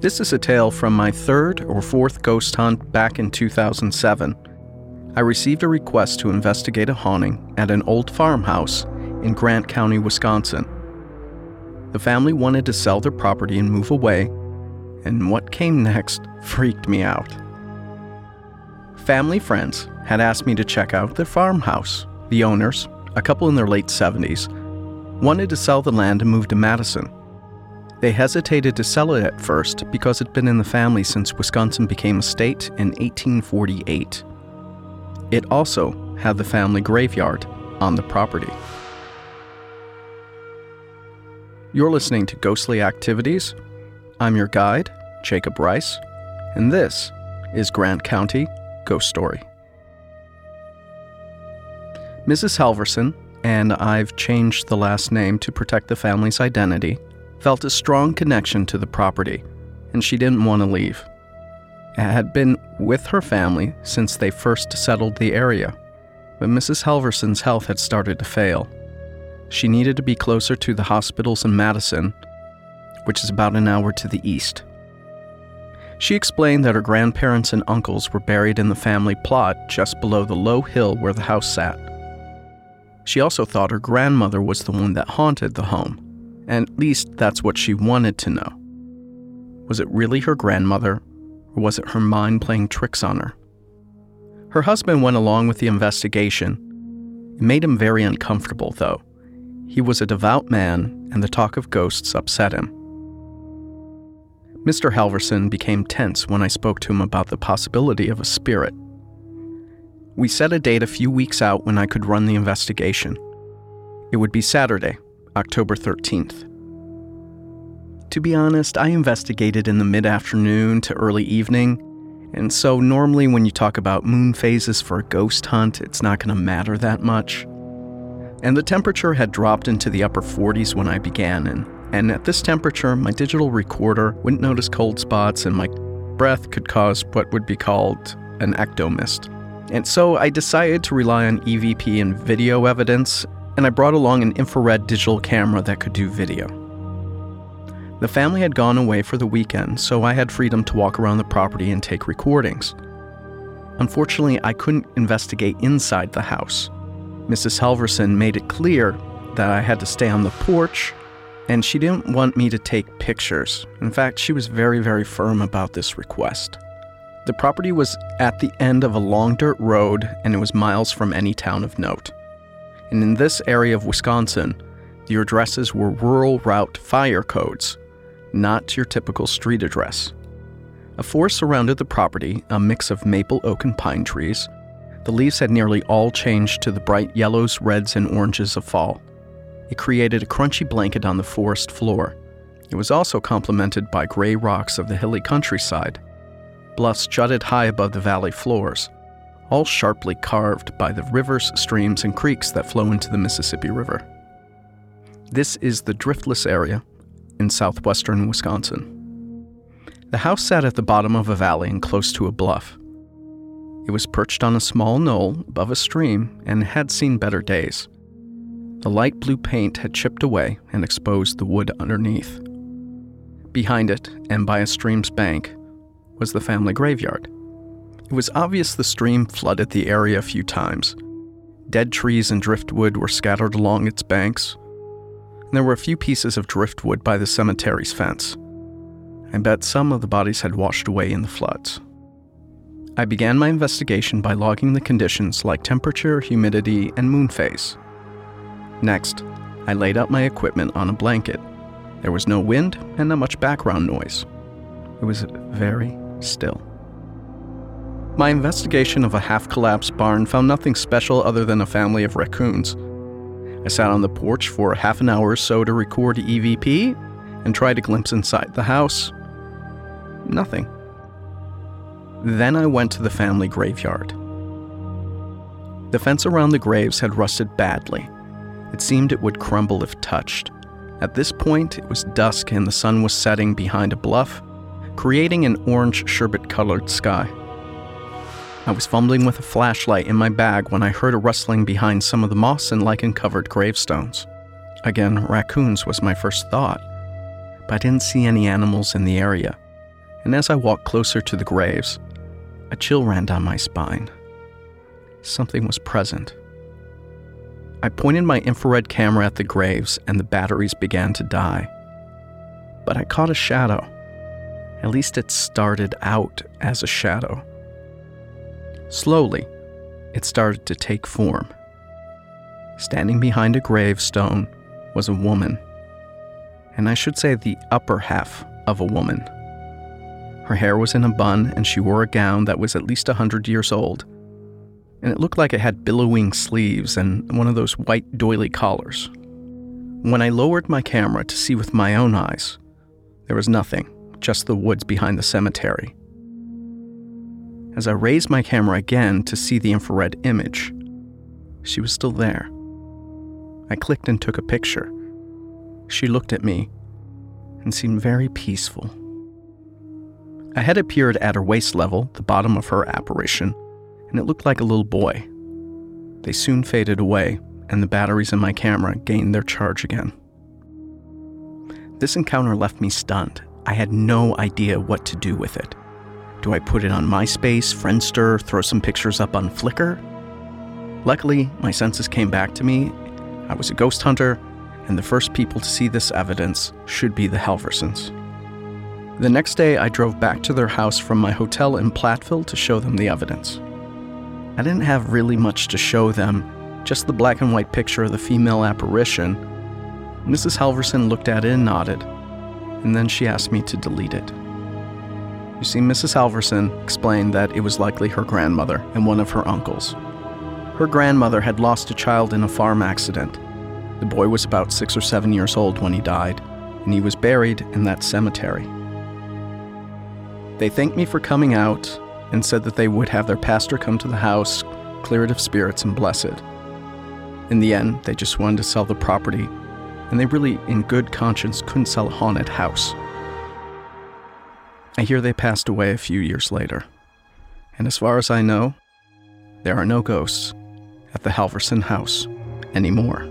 This is a tale from my third or fourth ghost hunt back in 2007. I received a request to investigate a haunting at an old farmhouse in Grant County, Wisconsin. The family wanted to sell their property and move away, and what came next freaked me out. Family friends had asked me to check out their farmhouse. The owners, a couple in their late 70s, wanted to sell the land and move to Madison. They hesitated to sell it at first because it'd been in the family since Wisconsin became a state in 1848. It also had the family graveyard on the property. You're listening to Ghostly Activities. I'm your guide, Jacob Rice, and this is Grant County Ghost Story. Mrs. Halverson, and I've changed the last name to protect the family's identity, felt a strong connection to the property, and she didn't want to leave. It had been with her family since they first settled the area, but Mrs. Halverson's health had started to fail. She needed to be closer to the hospitals in Madison, which is about an hour to the east. She explained that her grandparents and uncles were buried in the family plot just below the low hill where the house sat. She also thought her grandmother was the one that haunted the home at least that's what she wanted to know. Was it really her grandmother, or was it her mind playing tricks on her? Her husband went along with the investigation. It made him very uncomfortable, though. He was a devout man, and the talk of ghosts upset him. Mr. Halverson became tense when I spoke to him about the possibility of a spirit. We set a date a few weeks out when I could run the investigation. It would be Saturday, October 13th. To be honest, I investigated in the mid afternoon to early evening, and so normally when you talk about moon phases for a ghost hunt, it's not going to matter that much. And the temperature had dropped into the upper 40s when I began, and, and at this temperature, my digital recorder wouldn't notice cold spots, and my breath could cause what would be called an ectomist. And so I decided to rely on EVP and video evidence and I brought along an infrared digital camera that could do video. The family had gone away for the weekend, so I had freedom to walk around the property and take recordings. Unfortunately, I couldn't investigate inside the house. Mrs. Halverson made it clear that I had to stay on the porch, and she didn't want me to take pictures. In fact, she was very, very firm about this request. The property was at the end of a long dirt road, and it was miles from any town of note and in this area of Wisconsin, your addresses were rural route fire codes, not your typical street address. A forest surrounded the property, a mix of maple, oak, and pine trees. The leaves had nearly all changed to the bright yellows, reds, and oranges of fall. It created a crunchy blanket on the forest floor. It was also complemented by gray rocks of the hilly countryside. Bluffs jutted high above the valley floors all sharply carved by the rivers, streams, and creeks that flow into the Mississippi River. This is the driftless area in southwestern Wisconsin. The house sat at the bottom of a valley and close to a bluff. It was perched on a small knoll above a stream and had seen better days. The light blue paint had chipped away and exposed the wood underneath. Behind it, and by a stream's bank, was the family graveyard. It was obvious the stream flooded the area a few times. Dead trees and driftwood were scattered along its banks. And there were a few pieces of driftwood by the cemetery's fence. I bet some of the bodies had washed away in the floods. I began my investigation by logging the conditions like temperature, humidity, and moon phase. Next, I laid out my equipment on a blanket. There was no wind and not much background noise. It was very still. My investigation of a half collapsed barn found nothing special other than a family of raccoons. I sat on the porch for half an hour or so to record EVP and tried to glimpse inside the house. Nothing. Then I went to the family graveyard. The fence around the graves had rusted badly. It seemed it would crumble if touched. At this point, it was dusk and the sun was setting behind a bluff, creating an orange sherbet colored sky. I was fumbling with a flashlight in my bag when I heard a rustling behind some of the moss and lichen covered gravestones. Again, raccoons was my first thought, but I didn't see any animals in the area. and as I walked closer to the graves, a chill ran down my spine. Something was present. I pointed my infrared camera at the graves, and the batteries began to die. But I caught a shadow. At least it started out as a shadow. Slowly, it started to take form. Standing behind a gravestone was a woman, and I should say the upper half of a woman. Her hair was in a bun, and she wore a gown that was at least a hundred years old, and it looked like it had billowing sleeves and one of those white doily collars. When I lowered my camera to see with my own eyes, there was nothing, just the woods behind the cemetery. As I raised my camera again to see the infrared image, she was still there. I clicked and took a picture. She looked at me and seemed very peaceful. A head appeared at her waist level, the bottom of her apparition, and it looked like a little boy. They soon faded away, and the batteries in my camera gained their charge again. This encounter left me stunned. I had no idea what to do with it. Do I put it on MySpace, Friendster, throw some pictures up on Flickr? Luckily, my senses came back to me. I was a ghost hunter, and the first people to see this evidence should be the Halversons. The next day, I drove back to their house from my hotel in Platteville to show them the evidence. I didn't have really much to show them, just the black and white picture of the female apparition. Mrs. Halverson looked at it and nodded, and then she asked me to delete it. You see, Mrs. Halverson explained that it was likely her grandmother and one of her uncles. Her grandmother had lost a child in a farm accident. The boy was about six or seven years old when he died, and he was buried in that cemetery. They thanked me for coming out and said that they would have their pastor come to the house, clear it of spirits, and bless it. In the end, they just wanted to sell the property, and they really, in good conscience, couldn't sell a haunted house. I hear they passed away a few years later. And as far as I know, there are no ghosts at the Halverson house anymore.